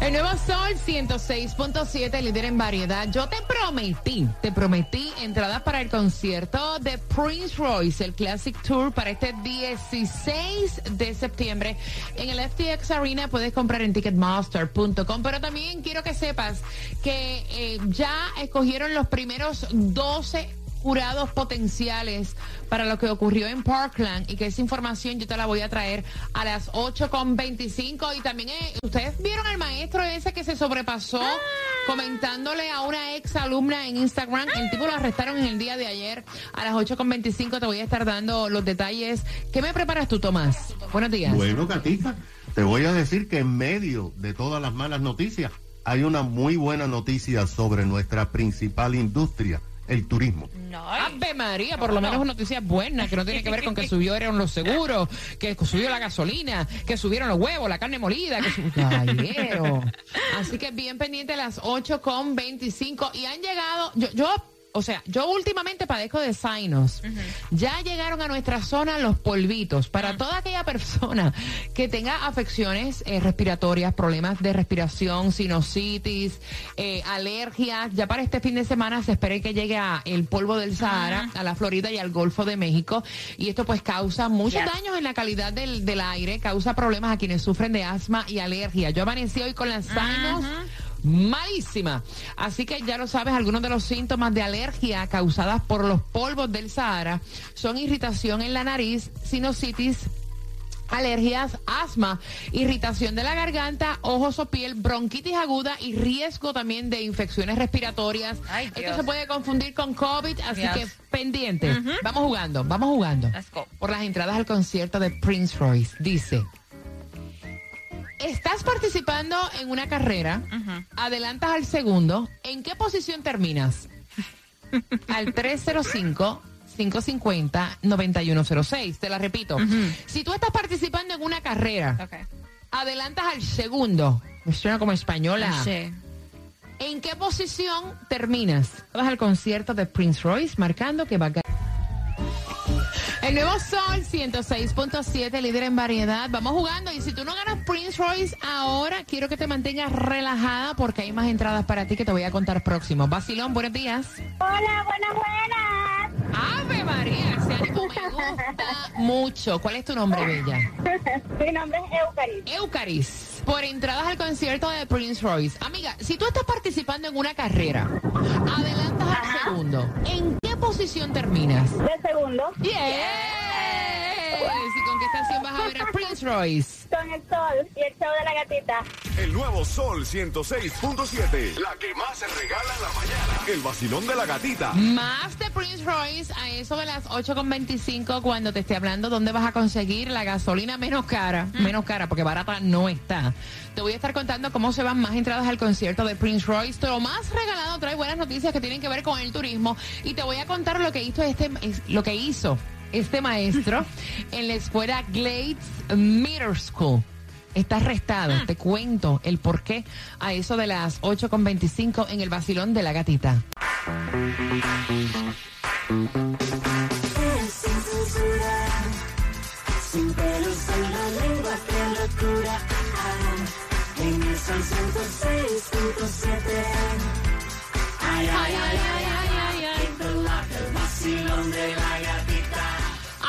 El nuevo Sol 106.7, líder en variedad. Yo te prometí, te prometí entradas para el concierto de Prince Royce, el Classic Tour para este 16 de septiembre. En el FTX Arena puedes comprar en ticketmaster.com, pero también quiero que sepas que eh, ya escogieron los primeros 12 jurados potenciales para lo que ocurrió en Parkland y que esa información yo te la voy a traer a las 8.25 y también eh, ustedes vieron al maestro ese que se sobrepasó Ah. comentándole a una ex alumna en Instagram, el tipo lo arrestaron en el día de ayer a las 8.25 te voy a estar dando los detalles. ¿Qué me preparas tú, Tomás? Buenos días. Bueno, Katica, te voy a decir que en medio de todas las malas noticias hay una muy buena noticia sobre nuestra principal industria, el turismo. Ave María, por lo menos noticias buenas, que no tiene que ver con que subieron los seguros, que subió la gasolina, que subieron los huevos, la carne molida, que subió... Caballero. Así que bien pendiente a las 8.25 y han llegado, yo, yo o sea, yo últimamente padezco de sinus. Ya llegaron a nuestra zona los polvitos. Para toda aquella persona que tenga afecciones eh, respiratorias, problemas de respiración, sinusitis, eh, alergias, ya para este fin de semana se espera que llegue a el polvo del Sahara, a la Florida y al Golfo de México. Y esto pues causa muchos Yes. daños en la calidad del, del aire, causa problemas a quienes sufren de asma y alergia. Yo amanecí hoy con las sinus malísima. Así que ya lo sabes, algunos de los síntomas de alergia causadas por los polvos del Sahara son irritación en la nariz, sinusitis, alergias, asma, irritación de la garganta, ojos o piel, bronquitis aguda y riesgo también de infecciones respiratorias. Ay, Esto se puede confundir con COVID, así Dios. que pendiente. Vamos jugando, vamos jugando. Let's go. Por las entradas al concierto de Prince Royce. Dice, estás participando en una carrera, adelantas al segundo, ¿en qué posición terminas? al 305. 550-9106. Te la repito. Si tú estás participando en una carrera, adelantas al segundo. Me suena como española. ¿En qué posición terminas? Vas al concierto de Prince Royce marcando que va a ganar. El nuevo Sol 106.7, líder en variedad. Vamos jugando y si tú no ganas Prince Royce ahora, quiero que te mantengas relajada porque hay más entradas para ti que te voy a contar próximo. Vacilón, buenos días. Hola, buenas, buenas. Ave María, ese ánimo me gusta mucho. ¿Cuál es tu nombre, Bella? Mi nombre es Eucaris. Eucaris, por entradas al concierto de Prince Royce. Amiga, si tú estás participando en una carrera, adelantas al segundo, ¿en qué posición terminas? De segundo, ¡Yes! ¿Y con qué estación vas Prince Royce? con el sol y el show de la gatita. El nuevo Sol 106.7. La que más se regala en la mañana. El vacilón de la gatita. Más de Prince Royce a eso de las 8.25 cuando te esté hablando dónde vas a conseguir la gasolina menos cara, menos cara porque barata no está. Te voy a estar contando cómo se van más entradas al concierto de Prince Royce. Pero más regalado trae buenas noticias que tienen que ver con el turismo y te voy a contar lo que hizo este es- lo que hizo este maestro en la escuela Glades Middle School. Está arrestado. Te cuento el por qué a eso de las 8.25 en el vacilón de la gatita. Sin censura, sin pelos en la lengua, qué locura. Ah, en el Sol 106.7. Ay, ay, ay, ay, ay, ay, ay.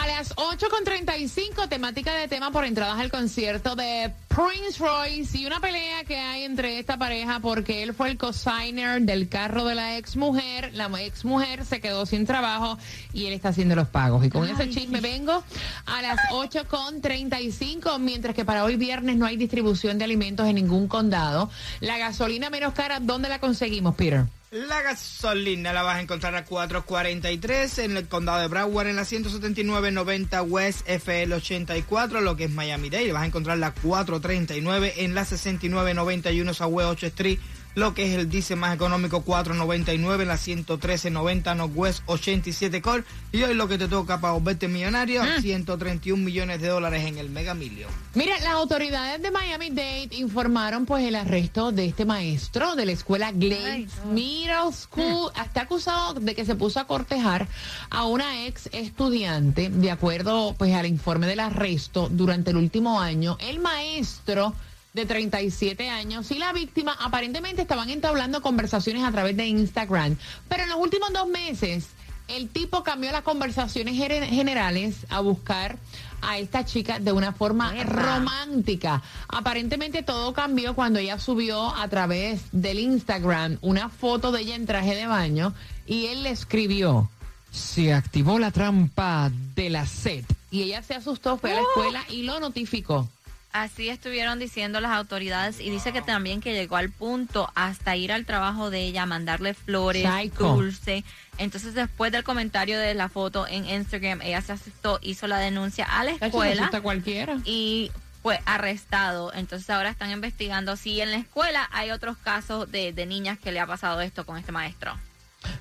A las 8.35, temática de tema por entradas al concierto de Prince Royce y una pelea que hay entre esta pareja porque él fue el cosigner del carro de la ex mujer. La ex mujer se quedó sin trabajo y él está haciendo los pagos. Y con ese chisme vengo a las 8.35, mientras que para hoy viernes no hay distribución de alimentos en ningún condado. La gasolina menos cara, ¿dónde la conseguimos, Peter? La gasolina la vas a encontrar a 4.43 en el condado de Broward, en la 179.90 West FL 84, lo que es Miami-Dade. Vas a encontrar la 4.39 en la 69.91 Southwest 8 Street, lo que es el diésel más económico 4.99 en la 113.90 Northwest 87 Core. Y hoy lo que te toca para volverte millonario, 131 millones de dólares en el Mega Million. Mira, las autoridades de Miami-Dade informaron pues el arresto de este maestro de la escuela Glades Middle School. Está acusado de que se puso a cortejar a una ex estudiante. De acuerdo pues al informe del arresto, durante el último año, el maestro de 37 años y la víctima aparentemente estaban entablando conversaciones a través de Instagram. Pero en los últimos dos meses, el tipo cambió las conversaciones generales a buscar a esta chica de una forma romántica. Aparentemente todo cambió cuando ella subió a través del Instagram una foto de ella en traje de baño y él le escribió, se activó la trampa de la sed. Y ella se asustó, fue a la escuela y lo notificó. Así estuvieron diciendo las autoridades y dice que también que llegó al punto hasta ir al trabajo de ella, mandarle flores, Psycho. dulce. Entonces después del comentario de la foto en Instagram, ella se asustó, hizo la denuncia a la se escuela asusta cualquiera. y fue arrestado. Entonces ahora están investigando si en la escuela hay otros casos de, de niñas que le ha pasado esto con este maestro.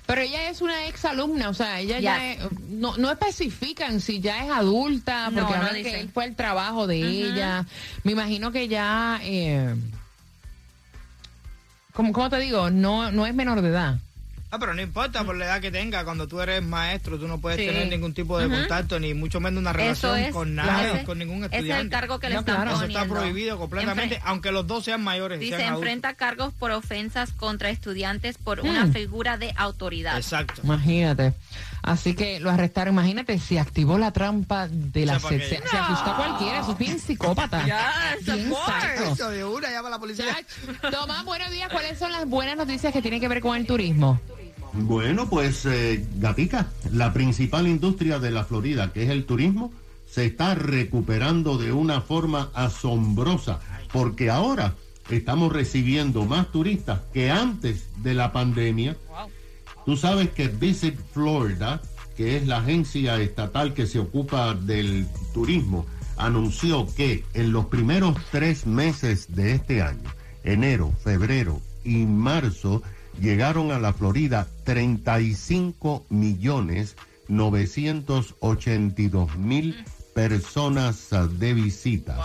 Pero ella es una ex alumna, o sea, ella Ya. ya es- no, no especifican si ya es adulta, No, porque no hablan que él fue el trabajo de ella. Me imagino que ya, eh, como, ¿cómo te digo? No, no es menor de edad. Ah, pero no importa por la edad que tenga, cuando tú eres maestro, tú no puedes Sí. tener ningún tipo de contacto, ni mucho menos una relación es, con nadie, con ningún ese estudiante. es el cargo que le No, están claro. Eso está prohibido completamente, Enfren- aunque los dos sean mayores. Dice, sean adultos. enfrenta cargos por ofensas contra estudiantes por Mm. una figura de autoridad. Exacto. Imagínate. Así que lo arrestaron. Imagínate, se activó la trampa de la Sepa sed. que- Se, se asusta a cualquiera. Eso es bien psicópata. Yes, Bien. Eso de una, llama a la policía. Tomás, buenos días. ¿Cuáles son las buenas noticias que tienen que ver con el turismo? Bueno, pues eh, Gatica, la principal industria de la Florida, que es el turismo, se está recuperando de una forma asombrosa, porque ahora estamos recibiendo más turistas que antes de la pandemia. Tú sabes que Visit Florida, que es la agencia estatal que se ocupa del turismo, anunció que en los primeros tres meses de este año, enero, febrero y marzo, llegaron a la Florida 35 millones 982 mil personas ah, de visitas.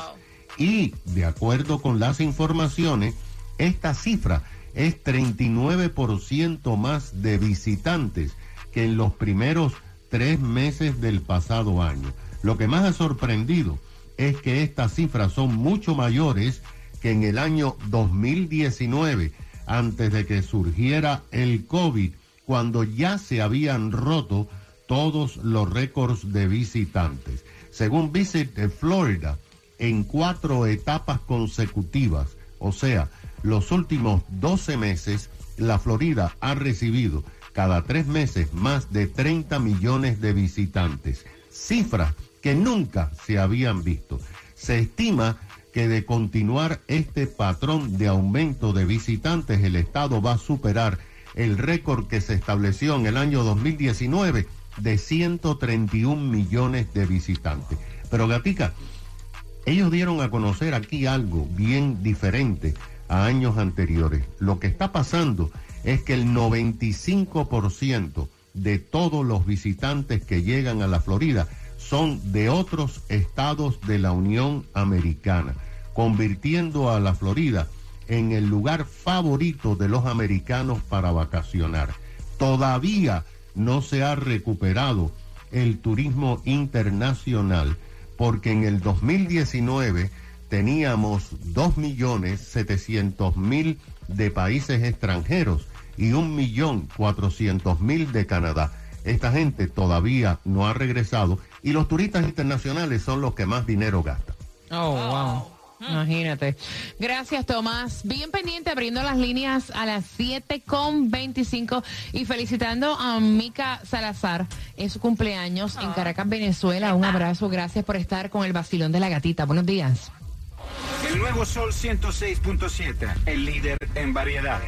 Y de acuerdo con las informaciones, esta cifra es 39% más de visitantes que en los primeros tres meses del pasado año. Lo que más ha sorprendido es que estas cifras son mucho mayores que en el año 2019, antes de que surgiera el COVID, cuando ya se habían roto todos los récords de visitantes. Según Visit Florida, en cuatro etapas consecutivas, o sea, los últimos 12 meses, la Florida ha recibido cada tres meses más de 30 millones de visitantes, cifras que nunca se habían visto. Se estima que de continuar este patrón de aumento de visitantes, el Estado va a superar el récord que se estableció en el año 2019 de 131 millones de visitantes. Pero Gatica, ellos dieron a conocer aquí algo bien diferente a años anteriores. Lo que está pasando es que el 95% de todos los visitantes que llegan a la Florida son de otros estados de la Unión Americana, convirtiendo a la Florida en el lugar favorito de los americanos para vacacionar. Todavía no se ha recuperado el turismo internacional porque en el 2019 teníamos 2.700.000 de países extranjeros y 1.400.000 de Canadá. Esta gente todavía no ha regresado y los turistas internacionales son los que más dinero gastan. Oh, wow. Imagínate. Gracias, Tomás. Bien pendiente, abriendo las líneas a las 7 con 25 y felicitando a Mica Salazar en su cumpleaños en Caracas, Venezuela. Un abrazo. Gracias por estar con el vacilón de la gatita. Buenos días. El nuevo Sol 106.7, el líder en variedad.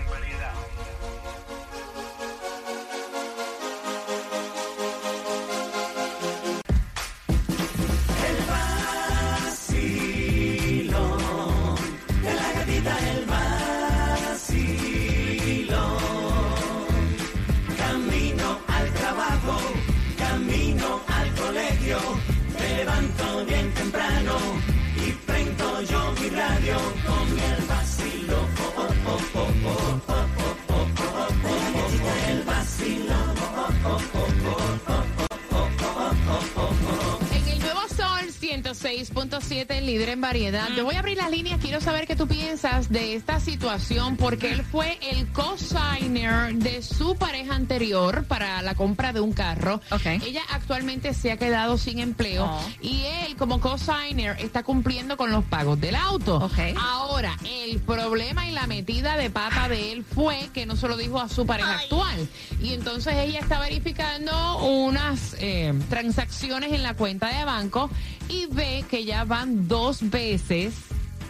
106.7, el líder en variedad. Te voy a abrir las líneas. Quiero saber qué tú piensas de esta situación, porque él fue el co-signer de su pareja anterior para la compra de un carro. Ok. Ella actualmente se ha quedado sin empleo Oh. y él, como co-signer, está cumpliendo con los pagos del auto. Ok. Ahora, el problema y la metida de pata de él fue que no se lo dijo a su pareja actual. Y entonces ella está verificando unas eh, transacciones en la cuenta de banco y ve que ya van dos veces.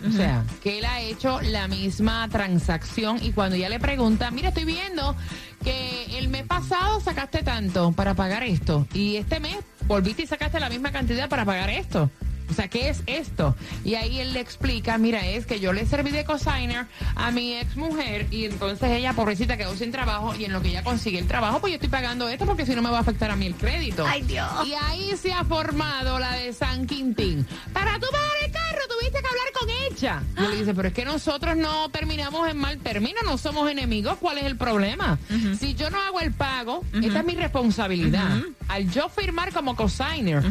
O sea, que él ha hecho la misma transacción y cuando ella le pregunta, mira, estoy viendo que el mes pasado sacaste tanto para pagar esto y este mes volviste y sacaste la misma cantidad para pagar esto. O sea, ¿qué es esto? Y ahí él le explica, mira, es que yo le serví de cosigner a mi ex mujer y entonces ella, pobrecita, quedó sin trabajo y en lo que ella consigue el trabajo, pues yo estoy pagando esto porque si no me va a afectar a mí el crédito. Ay, Dios. Y ahí se ha formado la de San Quintín. Para tú pagar el carro tuviste ella. Yo le dice, pero es que nosotros no terminamos en mal término, no somos enemigos, ¿cuál es el problema? Si yo no hago el pago, esta es mi responsabilidad. Al yo firmar como cosigner,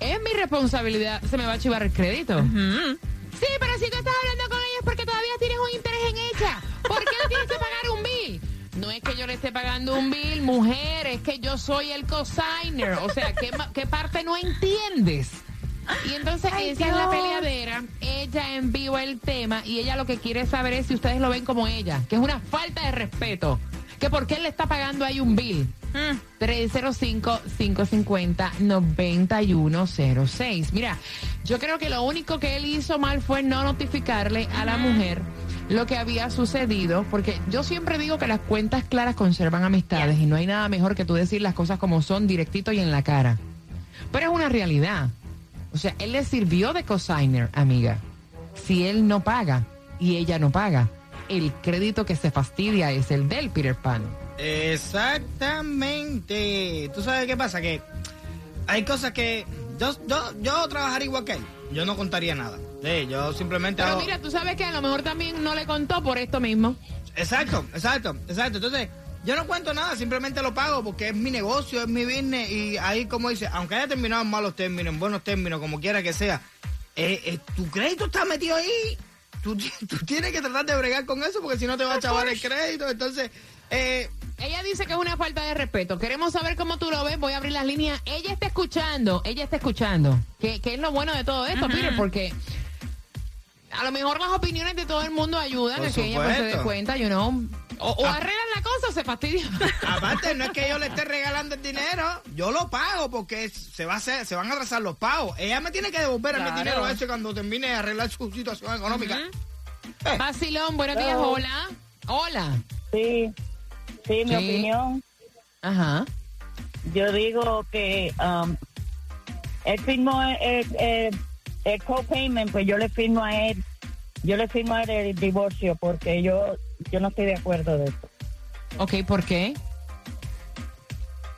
es mi responsabilidad, se me va a chivar el crédito. Sí, pero si tú estás hablando con ella es porque todavía tienes un interés en ella. ¿Por qué le tienes que pagar un bill? No es que yo le esté pagando un bill, mujer, es que yo soy el cosigner. O sea, ¿qué, ma- qué parte no entiendes? Y entonces esa es la peleadera. Ella envió el tema y ella lo que quiere saber es si ustedes lo ven como ella, que es una falta de respeto. Que por qué él le está pagando ahí un bill. 305-550-9106. Mira, yo creo que lo único que él hizo mal fue no notificarle a la mujer lo que había sucedido, porque yo siempre digo que las cuentas claras conservan amistades y no hay nada mejor que tú decir las cosas como son, directito y en la cara. Pero es una realidad. O sea, él le sirvió de cosigner, amiga. Si él no paga y ella no paga, el crédito que se fastidia es el del Peter Pan. Exactamente. ¿Tú sabes qué pasa? Que hay cosas que yo, yo, yo trabajaría igual que él. Yo no contaría nada. Sí, yo simplemente Pero hago- mira, tú sabes que a lo mejor también no le contó por esto mismo. Exacto, exacto, exacto. Entonces, yo no cuento nada, simplemente lo pago porque es mi negocio, es mi business y ahí, como dice, aunque haya terminado en malos términos, en buenos términos, como quiera que sea, eh, eh, tu crédito está metido ahí. Tú, tú tienes que tratar de bregar con eso porque si no te va a chavar el crédito. Entonces, eh, Ella dice que es una falta de respeto. Queremos saber cómo tú lo ves. Voy a abrir las líneas. Ella está escuchando. Ella está escuchando. Que, que es lo bueno de todo esto, Peter, porque a lo mejor las opiniones de todo el mundo ayudan Por a que ella pues, se dé cuenta, you know. O, o Ah. arreglan la cosa o se fastidia. aparte, no es que yo le esté regalando el dinero, yo lo pago porque se, va a hacer, se van a atrasar los pagos. Ella me tiene que devolver a mi Claro. dinero ese cuando termine de arreglar su situación económica. Eh, Vacilón, buenos días. Hola. Hola. Sí, sí, mi Sí. opinión. Ajá. Yo digo que um, él firmó el, el, el co-payment, pues yo le firmo a él, yo le firmo a él el divorcio porque yo, yo no estoy de acuerdo de eso. Ok, ¿por qué?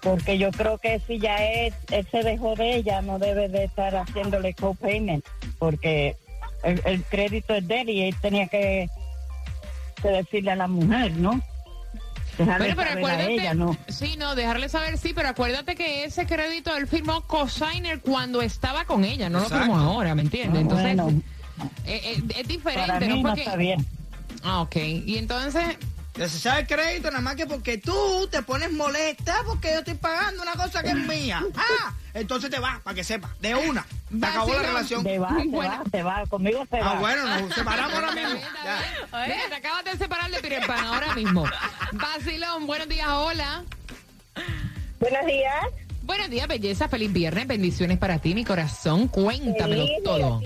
Porque yo creo que si ya es, él se dejó de ella, no debe de estar haciéndole co-payment, porque el, el crédito es de él y él tenía que, que decirle a la mujer, ¿no? Dejarle pero saber a acuérdate. ella, ¿no? Sí, no, dejarle saber sí, pero acuérdate que ese crédito él firmó cosigner cuando estaba con ella, no Exacto. lo firmó ahora, ¿me entiendes? Ah, Entonces, bueno. eh, eh, es diferente, Para mí ¿no? no Porque- está bien. Ah, ok. Y entonces, Desechar el crédito nada más que porque tú te pones molesta porque yo estoy pagando una cosa que es mía. Ah, entonces te vas, para que sepas, de una. Se acabó la relación. Te va, te Bueno. va, te va, conmigo se va. Ah, bueno, nos separamos ahora mismo. Ya. Mira, te acabas de separar de Peter Pan ahora mismo. Vacilón, buenos días, hola. Buenos días. Buenos días, belleza, feliz viernes, bendiciones para ti, mi corazón, cuéntamelo Feliz, todo.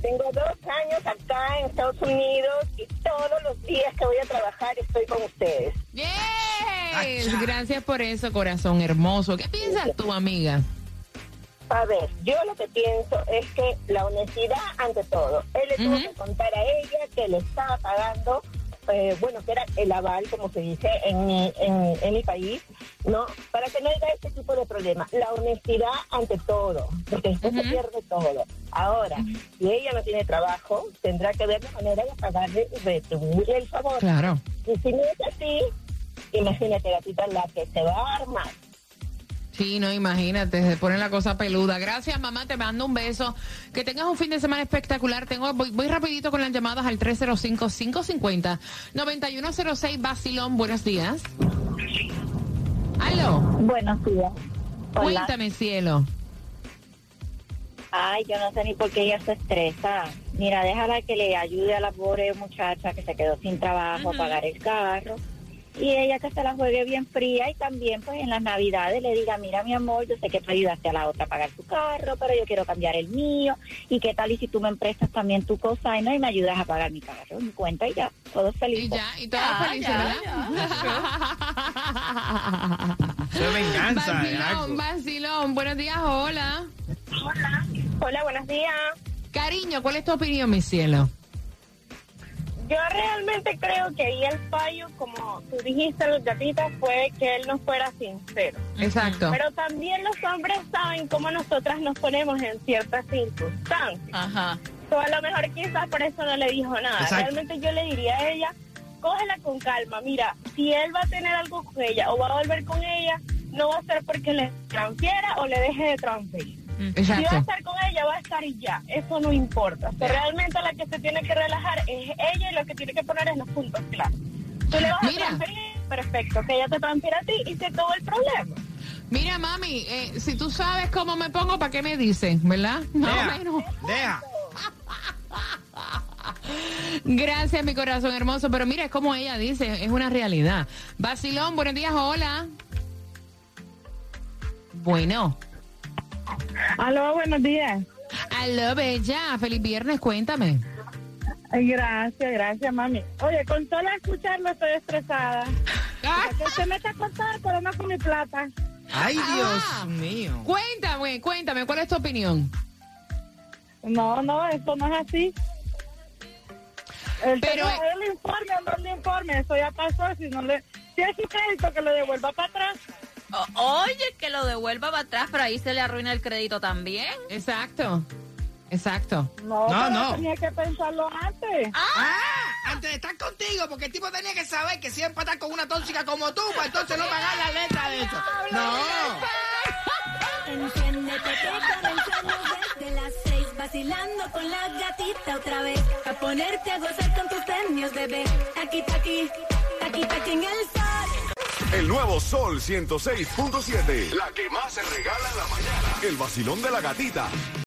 Tengo dos años acá en Estados Unidos y todos los días que voy a trabajar estoy con ustedes. Yes, gracias por eso, corazón hermoso. ¿Qué piensas tú, amiga? A ver, yo lo que pienso es que la honestidad ante todo. Él le tuvo que contar a ella que le estaba pagando, eh, bueno, que era el aval, como se dice en mi, en, en mi país, ¿no? Para que no haya este tipo de problemas. La honestidad ante todo, porque después se pierde todo. Ahora, si ella no tiene trabajo, tendrá que ver la manera de pagarle y retribuirle el favor. Claro. Y si no es así, imagínate, gatita, la que se va a armar. Sí, no, imagínate, se pone la cosa peluda. Gracias, mamá, te mando un beso. Que tengas un fin de semana espectacular. Tengo, voy, voy rapidito con las llamadas al 305-550-9106 Basilón. Buenos días. Aló, Buenos días. Hola. cuéntame, cielo. Ay, yo no sé ni por qué ella se estresa. Mira, déjala que le ayude a la pobre muchacha que se quedó sin trabajo a pagar el carro. Y ella que se la juegue bien fría y también pues en las navidades le diga, mira mi amor, yo sé que tú ayudaste a la otra a pagar su carro, pero yo quiero cambiar el mío. ¿Y qué tal y si tú me prestas también tu cosa y no y me ayudas a pagar mi carro? Mi cuenta y ya, todo Y feliz. ya, y todos Ya, felices, ya, ¿verdad? Eso es venganza. de Vacilón, vacilón. Buenos días, hola. Hola, buenos días. Cariño, ¿cuál es tu opinión, mi cielo? Yo realmente creo que ahí el fallo, como tú dijiste, los gatitas, fue que él no fuera sincero. Exacto. Pero también los hombres saben cómo nosotras nos ponemos en ciertas circunstancias. Ajá. So, a lo mejor quizás por eso no le dijo nada. Exacto. Realmente yo le diría a ella, cógela con calma. Mira, si él va a tener algo con ella o va a volver con ella, no va a ser porque le transfiera o le deje de transferir. Si va a Exacto. estar con ella, va a estar y ya. Eso no importa. So, realmente la que se tiene que relajar es ella y lo que tiene que poner es los puntos claros. Tú le vas Mira. a transferir, perfecto, que ella te transfiera a ti y se acabó el problema. Mira, mami, eh, si tú sabes cómo me pongo, ¿para qué me dicen? ¿Verdad? Más o menos. deja. Gracias, mi corazón hermoso. Pero mira, es como ella dice, es una realidad. Basilón, buenos días, hola. Bueno. Aló, buenos días. Aló, bella. Feliz viernes, cuéntame. Ay, gracias, gracias, mami. Oye, con solo escucharlo estoy estresada. Que se me está cortando el problema con mi plata. Ay, Dios Ah. mío. Cuéntame, cuéntame, ¿cuál es tu opinión? No, no, eso no es así. El Pero, tema es el informe, no el informe, eso ya pasó. Si no le, si es su crédito, que lo devuelva para atrás. Oye, que lo devuelva para atrás, pero ahí se le arruina el crédito también. Exacto. Exacto. No, No, pero no. tenía que pensarlo antes. Ah, antes de estar contigo, porque el tipo tenía que saber que si empatar con una tóxica como tú, pues entonces no pagar la letra de eso. No. Enciéndete que comenzamos desde las seis Vacilando con la gatita otra vez A ponerte a gozar con tus premios, bebé Aquí, aquí, aquí, aquí en el sol El nuevo Sol 106.7. La que más se regala en la mañana. El vacilón de la gatita.